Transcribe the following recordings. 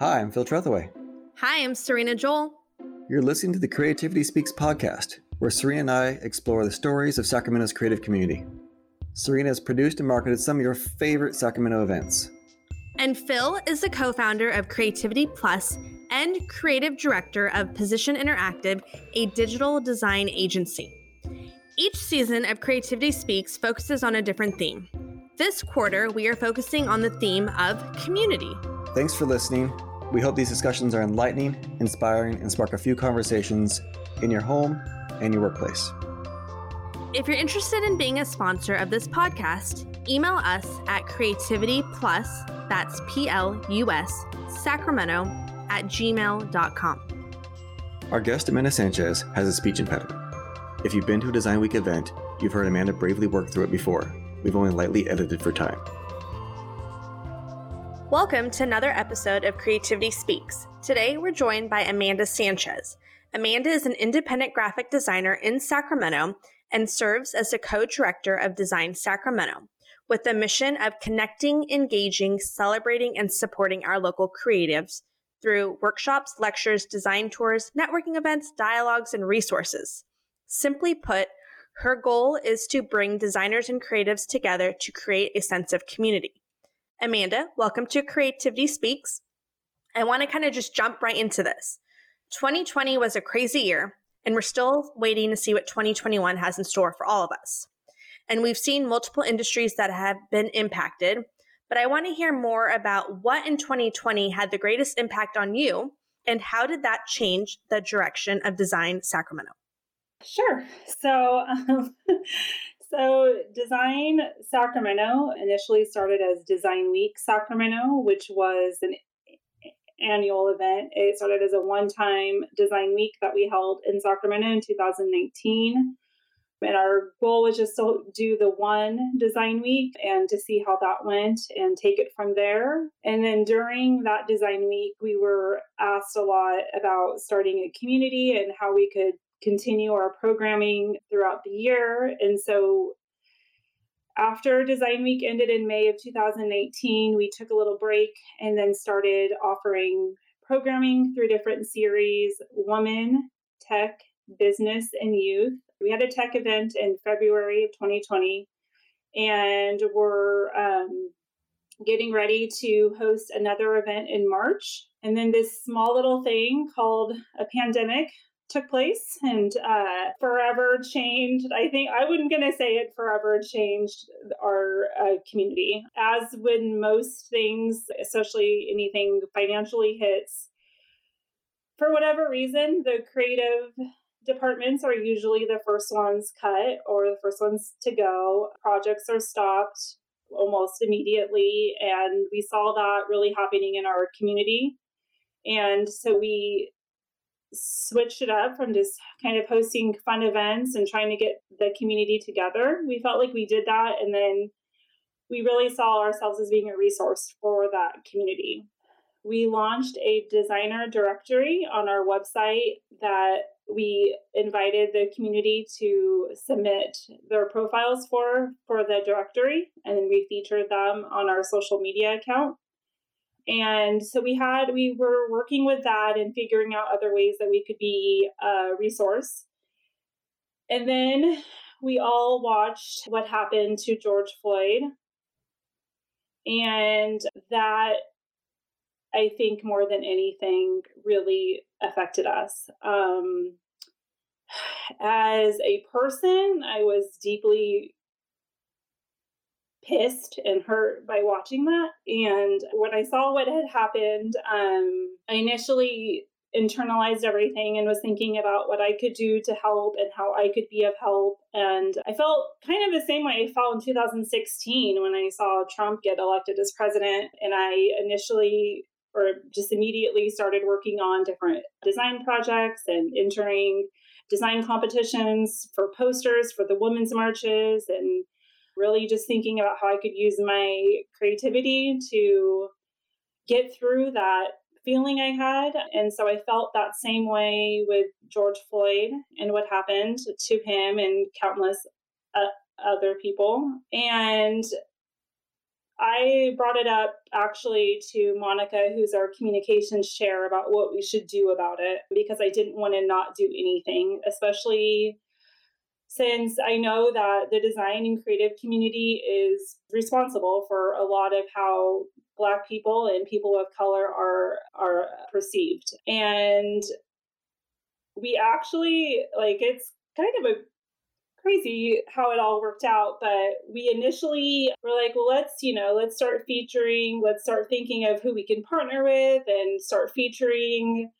Hi, I'm Phil Trethaway. Hi, I'm Serena Joel. You're listening to the Creativity Speaks podcast, where Serena and I explore the stories of Sacramento's creative community. Serena has produced and marketed some of your favorite Sacramento events. And Phil is the co founder of Creativity Plus and creative director of Position Interactive, a digital design agency. Each season of Creativity Speaks focuses on a different theme. This quarter, we are focusing on the theme of community. Thanks for listening. We hope these discussions are enlightening, inspiring, and spark a few conversations in your home and your workplace. If you're interested in being a sponsor of this podcast, email us at Creativity Plus, that's P L U S, Sacramento, at gmail.com. Our guest, Amanda Sanchez, has a speech impediment. If you've been to a Design Week event, you've heard Amanda bravely work through it before. We've only lightly edited for time. Welcome to another episode of Creativity Speaks. Today we're joined by Amanda Sanchez. Amanda is an independent graphic designer in Sacramento and serves as the co director of Design Sacramento with the mission of connecting, engaging, celebrating, and supporting our local creatives through workshops, lectures, design tours, networking events, dialogues, and resources. Simply put, her goal is to bring designers and creatives together to create a sense of community. Amanda, welcome to Creativity Speaks. I want to kind of just jump right into this. 2020 was a crazy year, and we're still waiting to see what 2021 has in store for all of us. And we've seen multiple industries that have been impacted, but I want to hear more about what in 2020 had the greatest impact on you and how did that change the direction of Design Sacramento? Sure. So, um, So, Design Sacramento initially started as Design Week Sacramento, which was an annual event. It started as a one time design week that we held in Sacramento in 2019. And our goal was just to do the one design week and to see how that went and take it from there. And then during that design week, we were asked a lot about starting a community and how we could continue our programming throughout the year. And so after Design Week ended in May of 2018, we took a little break and then started offering programming through different series woman, tech, business, and youth. We had a tech event in February of 2020, and we're um, getting ready to host another event in March. And then this small little thing called a pandemic took place and uh, forever changed. I think I wouldn't gonna say it forever changed our uh, community. As when most things, especially anything financially hits, for whatever reason, the creative departments are usually the first ones cut or the first ones to go. Projects are stopped almost immediately, and we saw that really happening in our community. And so we switched it up from just kind of hosting fun events and trying to get the community together. We felt like we did that, and then we really saw ourselves as being a resource for that community. We launched a designer directory on our website that we invited the community to submit their profiles for for the directory and then we featured them on our social media account and so we had, we were working with that and figuring out other ways that we could be a resource. And then we all watched what happened to George Floyd. And that, I think, more than anything, really affected us. Um, as a person, I was deeply pissed and hurt by watching that. And when I saw what had happened, um, I initially internalized everything and was thinking about what I could do to help and how I could be of help. And I felt kind of the same way I felt in 2016 when I saw Trump get elected as president. And I initially or just immediately started working on different design projects and entering design competitions for posters for the women's marches and really just thinking about how I could use my creativity to get through that feeling I had. And so I felt that same way with George Floyd and what happened to him and countless uh, other people. And I brought it up actually to Monica, who's our communications chair, about what we should do about it because I didn't want to not do anything, especially since I know that the design and creative community is responsible for a lot of how black people and people of color are are perceived. And we actually like it's kind of a crazy how it all worked out. But we initially were like, well, let's, you know, let's start featuring, let's start thinking of who we can partner with and start featuring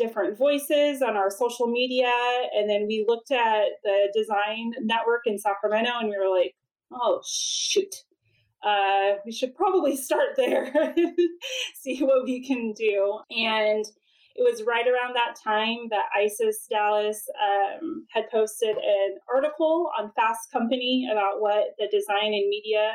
different voices on our social media. And then we looked at the design network in Sacramento and we were like, oh, shoot. Uh, we should probably start there, see what we can do. And it was right around that time that Isis Dallas um, had posted an article on Fast Company about what the design and media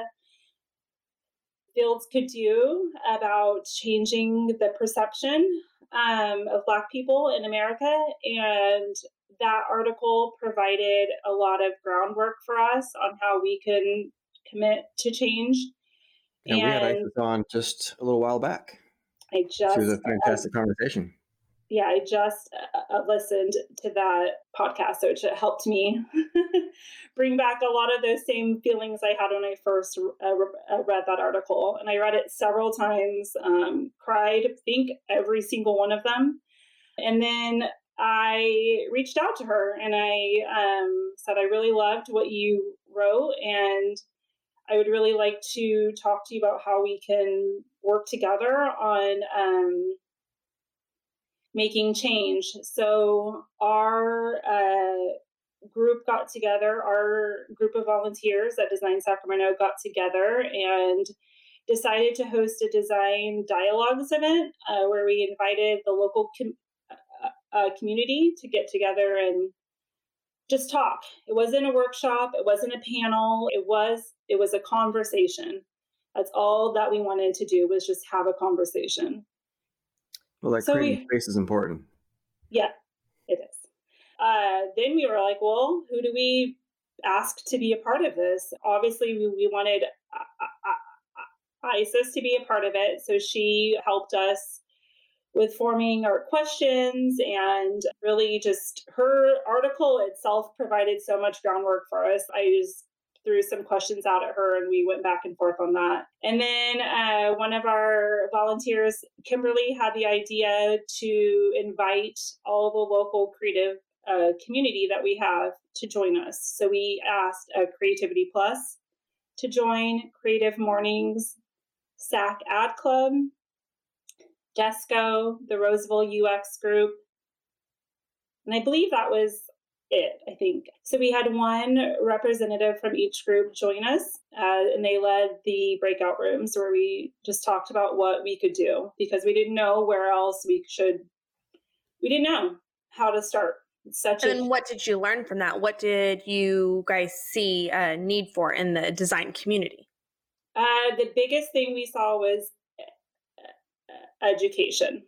fields could do about changing the perception um, of Black people in America. And that article provided a lot of groundwork for us on how we can commit to change. And, and we had Isis on just a little while back. I just. It was a fantastic conversation yeah, I just uh, listened to that podcast, which it helped me bring back a lot of those same feelings I had when I first uh, uh, read that article. And I read it several times, um, cried, think every single one of them. And then I reached out to her and I um, said, I really loved what you wrote, and I would really like to talk to you about how we can work together on. Um, making change. So our uh, group got together, our group of volunteers at Design Sacramento got together and decided to host a design dialogues event uh, where we invited the local com- uh, uh, community to get together and just talk. It wasn't a workshop, it wasn't a panel, it was it was a conversation. That's all that we wanted to do was just have a conversation. Well, that so creating we, space is important. Yeah, it is. Uh, then we were like, well, who do we ask to be a part of this? Obviously, we, we wanted uh, uh, uh, Isis to be a part of it. So she helped us with forming our questions and really just her article itself provided so much groundwork for us. I just threw some questions out at her and we went back and forth on that. And then uh, one of our volunteers, Kimberly, had the idea to invite all the local creative uh, community that we have to join us. So we asked uh, Creativity Plus to join, Creative Mornings, SAC Ad Club, Desco, the Roseville UX Group. And I believe that was it, I think. So we had one representative from each group join us, uh, and they led the breakout rooms where we just talked about what we could do because we didn't know where else we should. We didn't know how to start. Such and a, what did you learn from that? What did you guys see a need for in the design community? Uh, the biggest thing we saw was uh, education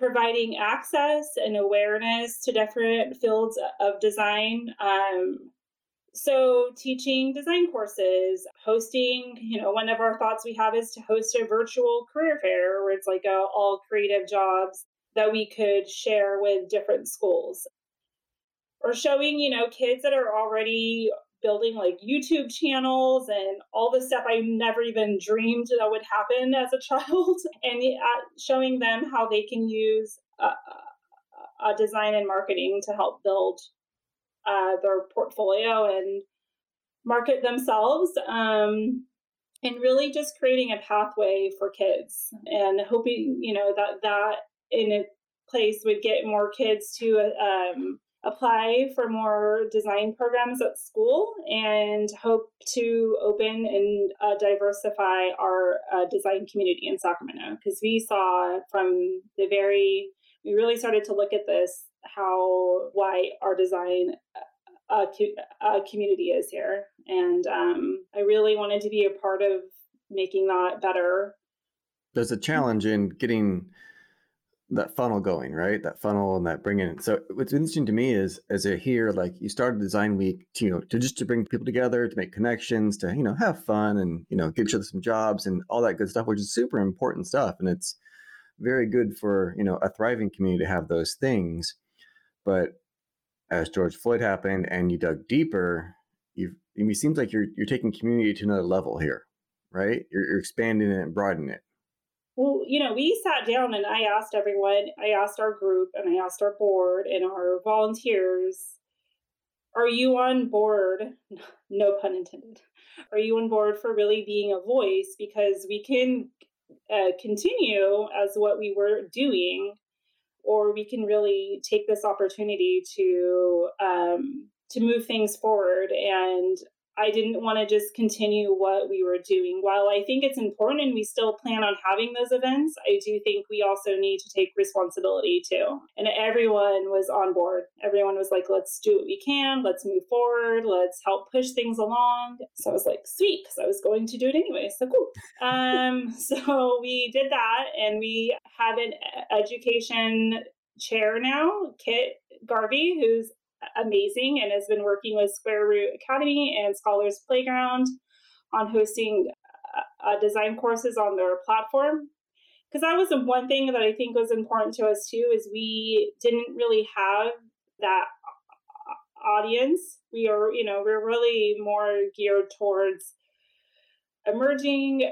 providing access and awareness to different fields of design. Um, so teaching design courses, hosting, you know, one of our thoughts we have is to host a virtual career fair where it's like a, all creative jobs that we could share with different schools. Or showing, you know, kids that are already building like YouTube channels and all the stuff I never even dreamed that would happen as a child, and uh, showing them how they can use uh, uh, design and marketing to help build uh, their portfolio and market themselves. Um, and really just creating a pathway for kids and hoping, you know, that that in a place would get more kids to um, apply for more design programs at school and hope to open and uh, diversify our uh, design community in Sacramento because we saw from the very we really started to look at this how why our design uh, uh community is here and um, I really wanted to be a part of making that better. There's a challenge in getting that funnel going, right? That funnel and that bringing. So what's interesting to me is as I hear like you started Design Week, to, you know, to just to bring people together, to make connections, to you know have fun and you know give each other some jobs and all that good stuff, which is super important stuff, and it's very good for you know a thriving community to have those things. But as George Floyd happened and you dug deeper, you've it seems like you're you're taking community to another level here, right? You're, you're expanding it and broadening it. Well, you know, we sat down and I asked everyone, I asked our group and I asked our board and our volunteers, are you on board? No pun intended. Are you on board for really being a voice? Because we can uh, continue as what we were doing, or we can really take this opportunity to um, to move things forward. And I didn't want to just continue what we were doing. While I think it's important and we still plan on having those events, I do think we also need to take responsibility too. And everyone was on board. Everyone was like, let's do what we can, let's move forward, let's help push things along. So I was like, sweet, because I was going to do it anyway. So cool. um, so we did that and we have an education chair now, Kit Garvey, who's amazing and has been working with Square Root Academy and Scholars Playground on hosting uh, uh design courses on their platform. Because that was the one thing that I think was important to us too is we didn't really have that audience. We are, you know, we're really more geared towards emerging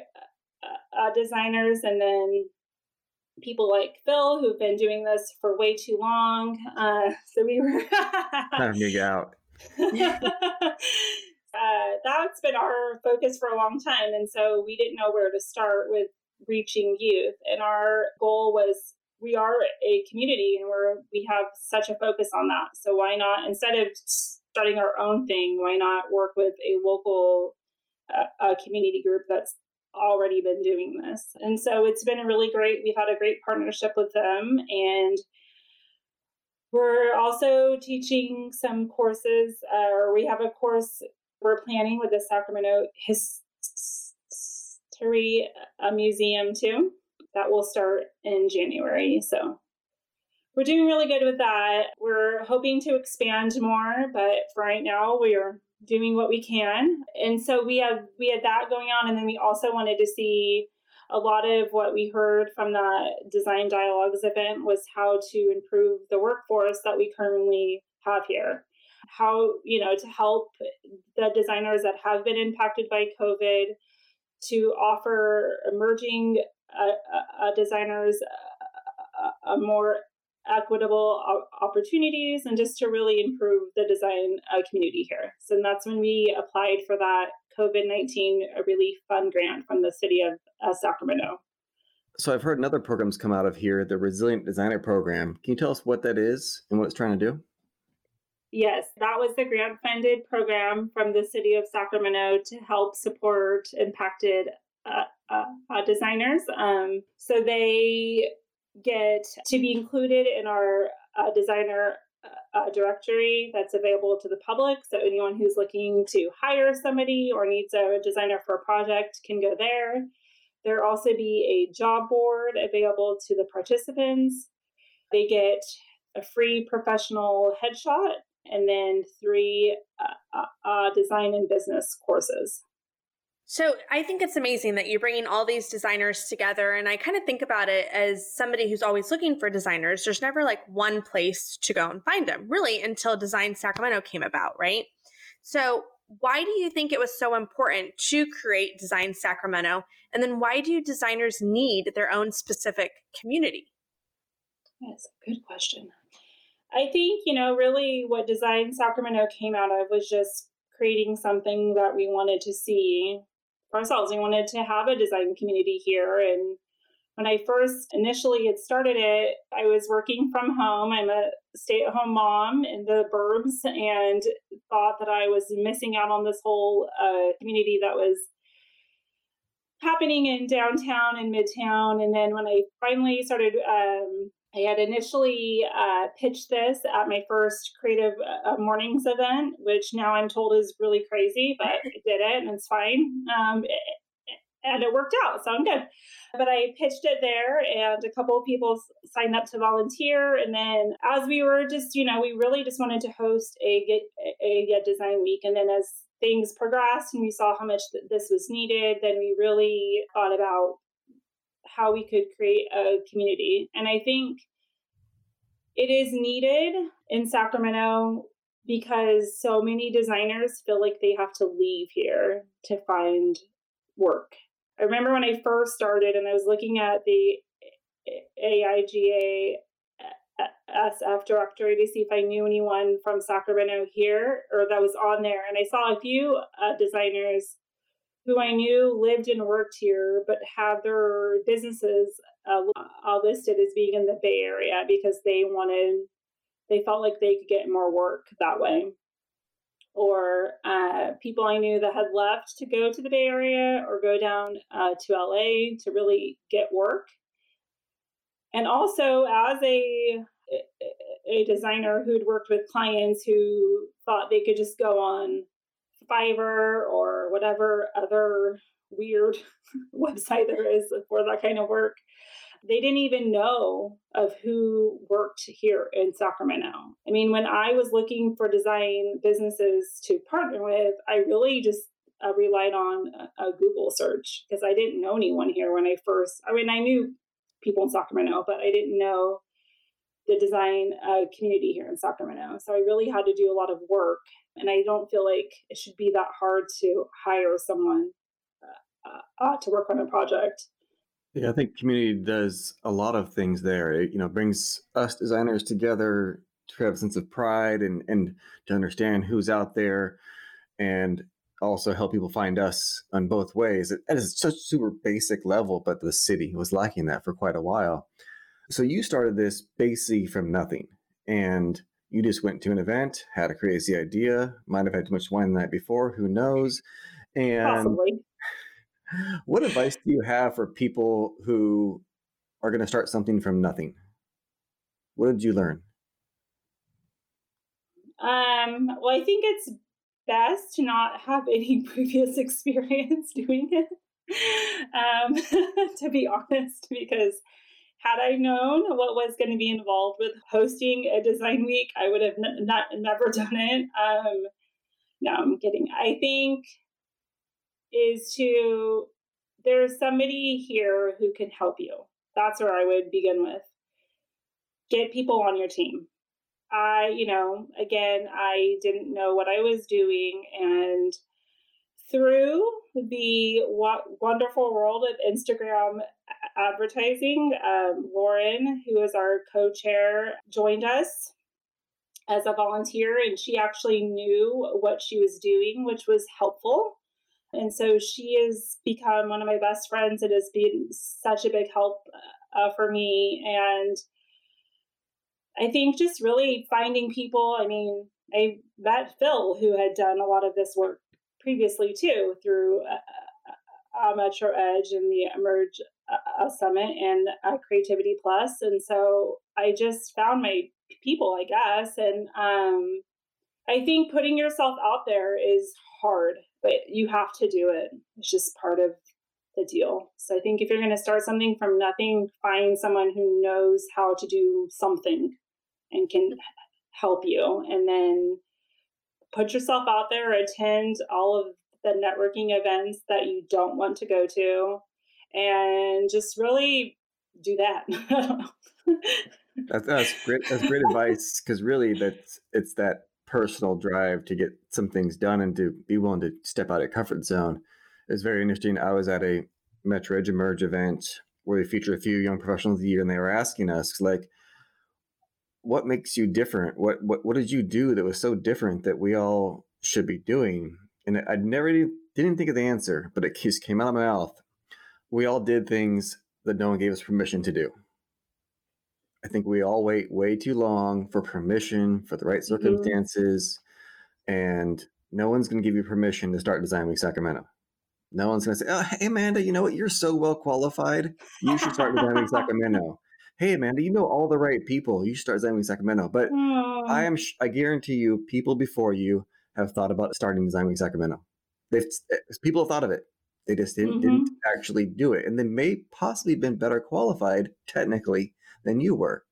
uh, uh designers and then people like Phil who've been doing this for way too long. Uh, so we were time to out. uh, that's been our focus for a long time, and so we didn't know where to start with reaching youth. And our goal was we are a community, and we're we have such a focus on that. So why not instead of starting our own thing, why not work with a local uh, community group that's already been doing this. And so it's been a really great, we've had a great partnership with them. And we're also teaching some courses, uh, we have a course we're planning with the Sacramento History uh, Museum too. That will start in January. So we're doing really good with that. We're hoping to expand more, but for right now, we are doing what we can. And so we have we had that going on and then we also wanted to see a lot of what we heard from the design dialogues event was how to improve the workforce that we currently have here how you know to help the designers that have been impacted by covid to offer emerging uh, uh, designers a, a more equitable opportunities and just to really improve the design uh, community here. So that's when we applied for that COVID 19 relief fund grant from the city of uh, Sacramento. So I've heard another program's come out of here, the Resilient Designer Program. Can you tell us what that is and what it's trying to do? Yes, that was the grant funded program from the city of Sacramento to help support impacted uh, uh, uh designers. Um, so they get to be included in our uh, designer uh, uh, directory that's available to the public. So anyone who's looking to hire somebody or needs a designer for a project can go there. There also be a job board available to the participants. They get a free professional headshot and then three uh, uh, uh design and business courses. So I think it's amazing that you're bringing all these designers together. And I kind of think about it as somebody who's always looking for designers. There's never like one place to go and find them, really, until Design Sacramento came about, right? So why do you think it was so important to create Design Sacramento? And then why do designers need their own specific community? That's a good question. I think, you know, really what Design Sacramento came out of was just creating something that we wanted to see ourselves. We wanted to have a design community here. And when I first initially had started it, I was working from home. I'm a stay at home mom in the burbs and thought that I was missing out on this whole uh, community that was happening in downtown and midtown. And then when I finally started um, I had initially uh, pitched this at my first creative uh, mornings event, which now I'm told is really crazy, but I did it and it's fine. Um, and it worked out. So I'm good. But I pitched it there, and a couple of people signed up to volunteer. And then, as we were just, you know, we really just wanted to host a get a get design week. And then, as things progressed and we saw how much th- this was needed, then we really thought about how we could create a community. And I think it is needed in Sacramento because so many designers feel like they have to leave here to find work. I remember when I first started and I was looking at the AIGA SF directory to see if I knew anyone from Sacramento here or that was on there. And I saw a few uh, designers who I knew lived and worked here, but had their businesses uh, listed as being in the Bay Area because they wanted, they felt like they could get more work that way. Or uh, people I knew that had left to go to the Bay Area or go down uh, to LA to really get work. And also, as a a designer who'd worked with clients who thought they could just go on Fiverr or whatever other weird website there is for that kind of work. They didn't even know of who worked here in Sacramento. I mean, when I was looking for design businesses to partner with, I really just uh, relied on a, a Google search because I didn't know anyone here when I first, I mean, I knew people in Sacramento, but I didn't know the design uh, community here in Sacramento. So I really had to do a lot of work, and I don't feel like it should be that hard to hire someone uh, uh, to work on a project. Yeah, I think community does a lot of things there. It, you know, brings us designers together to have a sense of pride and and to understand who's out there, and also help people find us on both ways. It, it is such super basic level, but the city was lacking that for quite a while. So you started this basically from nothing and you just went to an event, had a crazy idea, might have had too much wine the night before, who knows? And Possibly. what advice do you have for people who are going to start something from nothing? What did you learn? Um, well, I think it's best to not have any previous experience doing it. Um, to be honest, because had I known what was going to be involved with hosting a design week, I would have n- not never done it. Um, no, I'm kidding. I think is to there's somebody here who can help you. That's where I would begin with. Get people on your team. I, you know, again, I didn't know what I was doing and through the wonderful world of Instagram advertising, um, Lauren, who is our co chair, joined us as a volunteer, and she actually knew what she was doing, which was helpful. And so she has become one of my best friends and has been such a big help uh, for me. And I think just really finding people. I mean, I met Phil, who had done a lot of this work previously too through uh, uh, Metro Edge and the Emerge uh, Summit and uh, Creativity Plus, and so I just found my people, I guess, and um, I think putting yourself out there is hard, but you have to do it. It's just part of the deal. So I think if you're going to start something from nothing, find someone who knows how to do something and can help you, and then put yourself out there, attend all of the networking events that you don't want to go to, and just really do that. that's, that's great. That's great advice because really, that's it's that personal drive to get some things done and to be willing to step out of comfort zone. It's very interesting. I was at a Metro Edge Emerge event where they featured a few young professionals of the year, and they were asking us like, what makes you different? What what what did you do that was so different that we all should be doing? And I never didn't think of the answer, but it just came out of my mouth. We all did things that no one gave us permission to do. I think we all wait way too long for permission for the right mm-hmm. circumstances, mm-hmm. and no one's going to give you permission to start Design Week Sacramento. No one's going to say, "Oh, hey Amanda, you know what? You're so well qualified. You should start Design Week Sacramento." hey Amanda, you know all the right people. You should start Design Week Sacramento. But mm. I am, I guarantee you, people before you have thought about starting Design Week Sacramento. They've people have thought of it. They just didn't, mm-hmm. didn't actually do it. And they may possibly have been better qualified technically than you were.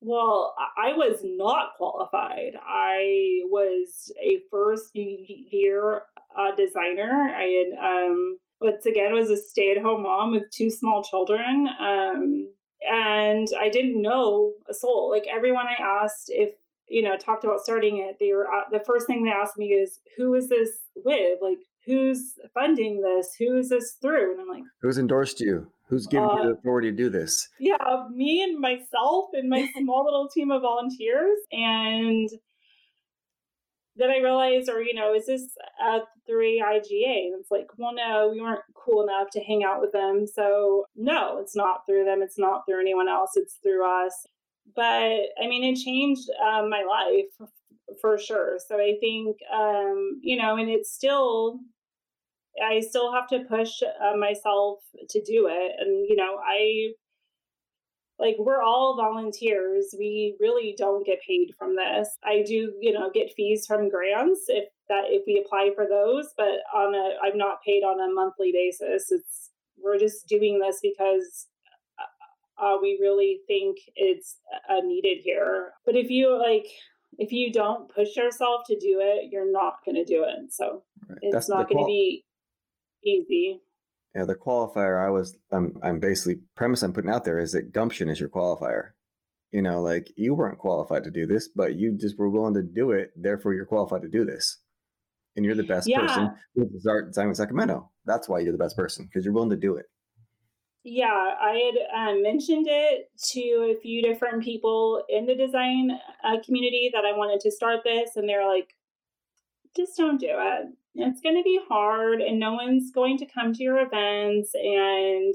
Well, I was not qualified. I was a first year uh, designer. I had, um, once again, was a stay at home mom with two small children. Um, and I didn't know a soul. Like everyone I asked if, you know, talked about starting it, they were, uh, the first thing they asked me is, who is this with? Like, who's funding this? Who is this through? And I'm like, who's endorsed you? Who's giving uh, you the authority to do this? Yeah, me and myself and my small little team of volunteers. And then I realized, or, you know, is this a through AIGA? And it's like, well, no, we weren't cool enough to hang out with them. So, no, it's not through them. It's not through anyone else. It's through us. But I mean, it changed um, my life for sure. So I think, um, you know, and it's still I still have to push uh, myself to do it. And, you know, I like we're all volunteers. We really don't get paid from this. I do, you know, get fees from grants if that if we apply for those, but on a I'm not paid on a monthly basis. It's we're just doing this because uh, uh we really think it's uh, needed here. But if you like if you don't push yourself to do it, you're not going to do it. So right. it's That's not going to be easy. Yeah, the qualifier I was I'm I'm basically premise I'm putting out there is that gumption is your qualifier. You know, like you weren't qualified to do this, but you just were willing to do it, therefore you're qualified to do this. And you're the best yeah. person to start designing Sacramento. That's why you're the best person, because you're willing to do it. Yeah, I had um, mentioned it to a few different people in the design uh, community that I wanted to start this, and they're like, just don't do it it's going to be hard and no one's going to come to your events and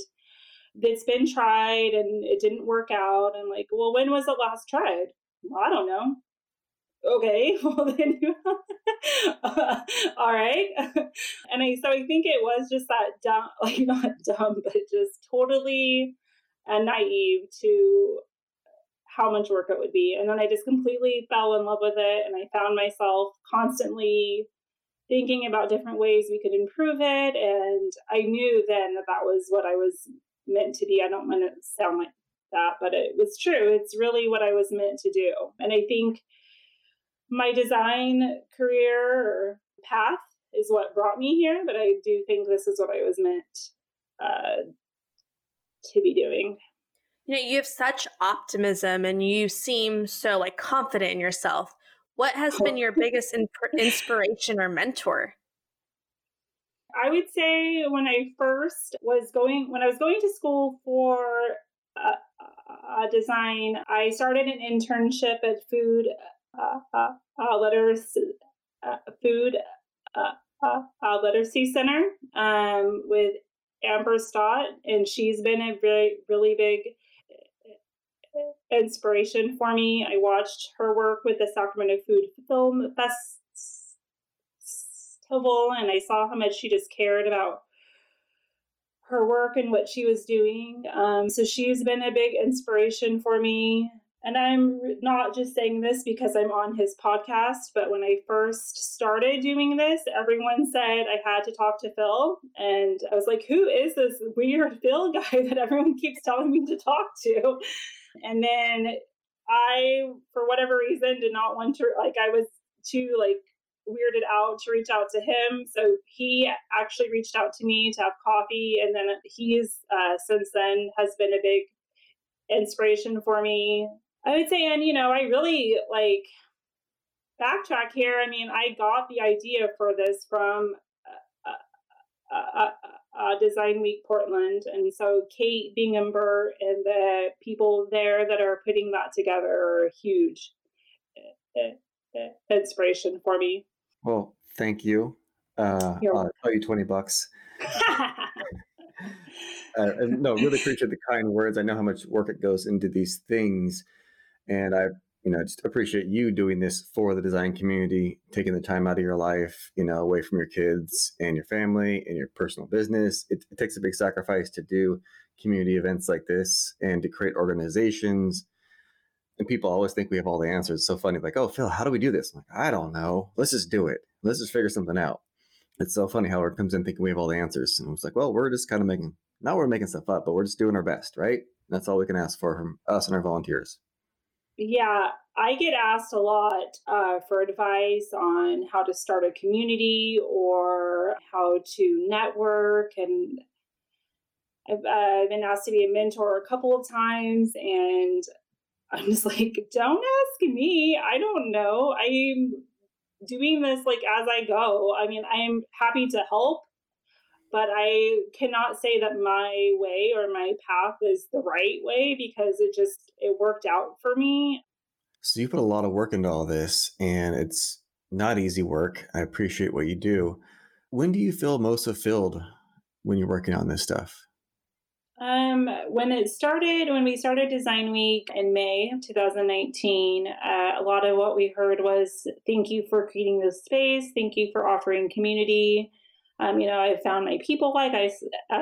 it's been tried and it didn't work out and like well when was it last tried? Well, i don't know. Okay well then all right. And i so i think it was just that dumb like not dumb but just totally uh, naive to how much work it would be. And then i just completely fell in love with it and i found myself constantly thinking about different ways we could improve it. And I knew then that that was what I was meant to be. I don't want to sound like that, but it was true. It's really what I was meant to do. And I think my design career path is what brought me here, but I do think this is what I was meant uh, to be doing. You know, you have such optimism and you seem so like confident in yourself. What has been your biggest inspiration or mentor? I would say when I first was going, when I was going to school for uh, uh, design, I started an internship at Food uh, uh, uh Letters uh, Food Literacy Center um, with Amber Stott, and she's been a very really big inspiration for me. I watched her work with the Sacramento Food Film Festival, and I saw how much she just cared about her work and what she was doing. Um, so she's been a big inspiration for me. And I'm not just saying this because I'm on his podcast, but when I first started doing this, everyone said I had to talk to Phil. And I was like, who is this weird Phil guy that everyone keeps telling me to talk to? And then I, for whatever reason, did not want to, like, I was too, like, weirded out to reach out to him. So he actually reached out to me to have coffee. And then he's, uh, since then, has been a big inspiration for me. I would say, and, you know, I really, like, backtrack here. I mean, I got the idea for this from uh, uh, uh uh, Design Week Portland. And so Kate Bingaman-Burt and the people there that are putting that together are a huge uh, uh, inspiration for me. Well, thank you. Uh, I'll tell you 20 bucks. uh, no, really appreciate the kind words. I know how much work it goes into these things. And I you know, just appreciate you doing this for the design community, taking the time out of your life, you know, away from your kids and your family and your personal business. It, it takes a big sacrifice to do community events like this and to create organizations. And people always think we have all the answers. It's so funny, like, oh, Phil, how do we do this? I'm like, I don't know. Let's just do it. Let's just figure something out. it's so funny how it comes in thinking we have all the answers. And it's like, well, we're just kind of making, not we're making stuff up, but we're just doing our best, right? That's all we can ask for from us and our volunteers. Yeah, I get asked a lot uh, for advice on how to start a community or how to network. And I've uh, been asked to be a mentor a couple of times. And I'm just like, don't ask me. I don't know. I'm doing this like as I go. I mean, I am happy to help, but I cannot say that my way or my path is the right way because it just it worked out for me. So you put a lot of work into all this and it's not easy work. I appreciate what you do. When do you feel most fulfilled when you're working on this stuff? Um, when it started, when we started Design Week in May 2019, uh, a lot of what we heard was thank you for creating this space, thank you for offering community. Um, you know, I found my people, like I,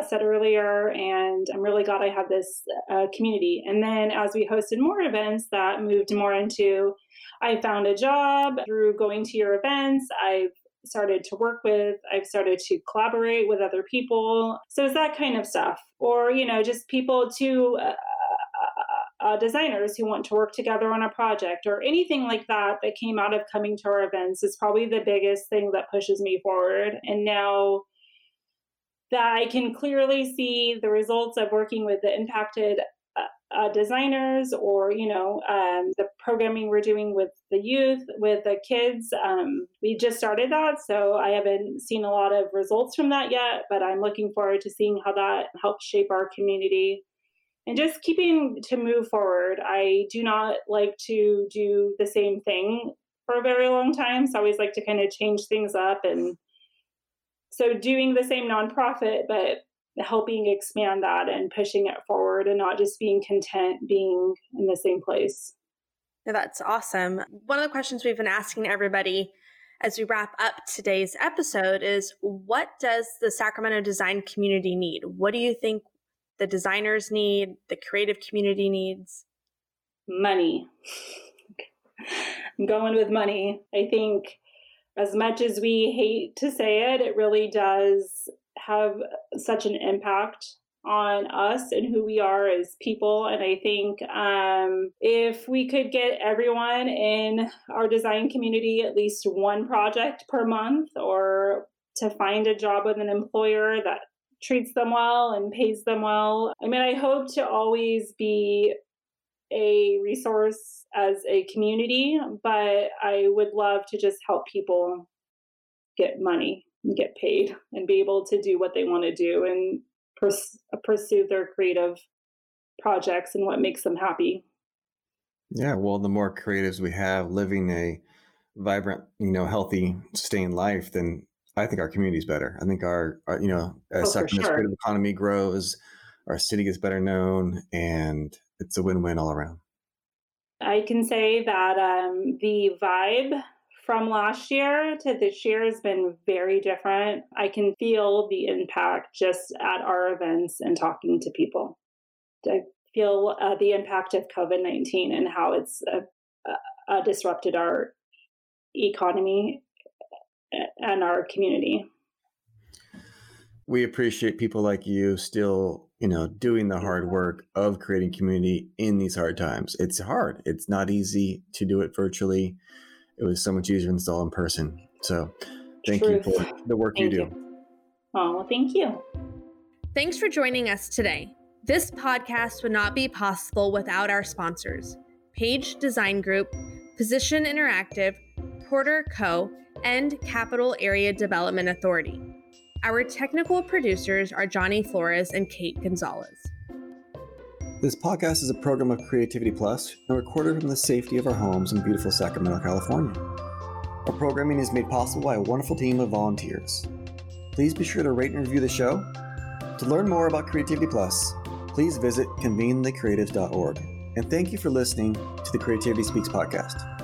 said earlier, and I'm really glad I have this uh, community. And then as we hosted more events, that moved more into I found a job through going to your events. I've started to work with. I've started to collaborate with other people. So it's that kind of stuff. Or, you know, just people to uh, uh, uh, designers who want to work together on a project or anything like that that came out of coming to our events is probably the biggest thing that pushes me forward. And now that I can clearly see the results of working with the impacted uh, designers or you know um, the programming we're doing with the youth with the kids um, we just started that so i haven't seen a lot of results from that yet but i'm looking forward to seeing how that helps shape our community and just keeping to move forward i do not like to do the same thing for a very long time so i always like to kind of change things up and so doing the same nonprofit but helping expand that and pushing it forward and not just being content being in the same place. Yeah, that's awesome. One of the questions we've been asking everybody as we wrap up today's episode is what does the Sacramento design community need? What do you think the designers need, the creative community needs? Money. I'm going with money. I think as much as we hate to say it, it really does have such an impact on us and who we are as people. And I think um, if we could get everyone in our design community at least one project per month or to find a job with an employer that treats them well and pays them well. I mean, I hope to always be a resource as a community, but I would love to just help people get money and get paid and be able to do what they want to do and pers- pursue their creative projects and what makes them happy. Yeah, well, the more creatives we have living a vibrant, you know, healthy, sustained life, then I think our community is better. I think our, our you know, as oh, sure. creative economy grows, our city gets better known, and it's a win-win all around. I can say that um, the vibe from last year to this year has been very different. I can feel the impact just at our events and talking to people. I feel uh, the impact of COVID 19 and how it's uh, uh, disrupted our economy uh, and our community. We appreciate people like you still, you know, doing the hard work of creating community in these hard times. It's hard. It's not easy to do it virtually it was so much easier to install in person. So thank Truth. you for the work thank you do. You. Oh, thank you. Thanks for joining us today. This podcast would not be possible without our sponsors Page Design Group, Position Interactive, Porter Co., and Capital Area Development Authority. Our technical producers are Johnny Flores and Kate Gonzalez. This podcast is a program of Creativity Plus and recorded from the safety of our homes in beautiful Sacramento, California. Our programming is made possible by a wonderful team of volunteers. Please be sure to rate and review the show. To learn more about Creativity Plus, please visit convenethecreatives.org. And thank you for listening to the Creativity Speaks podcast.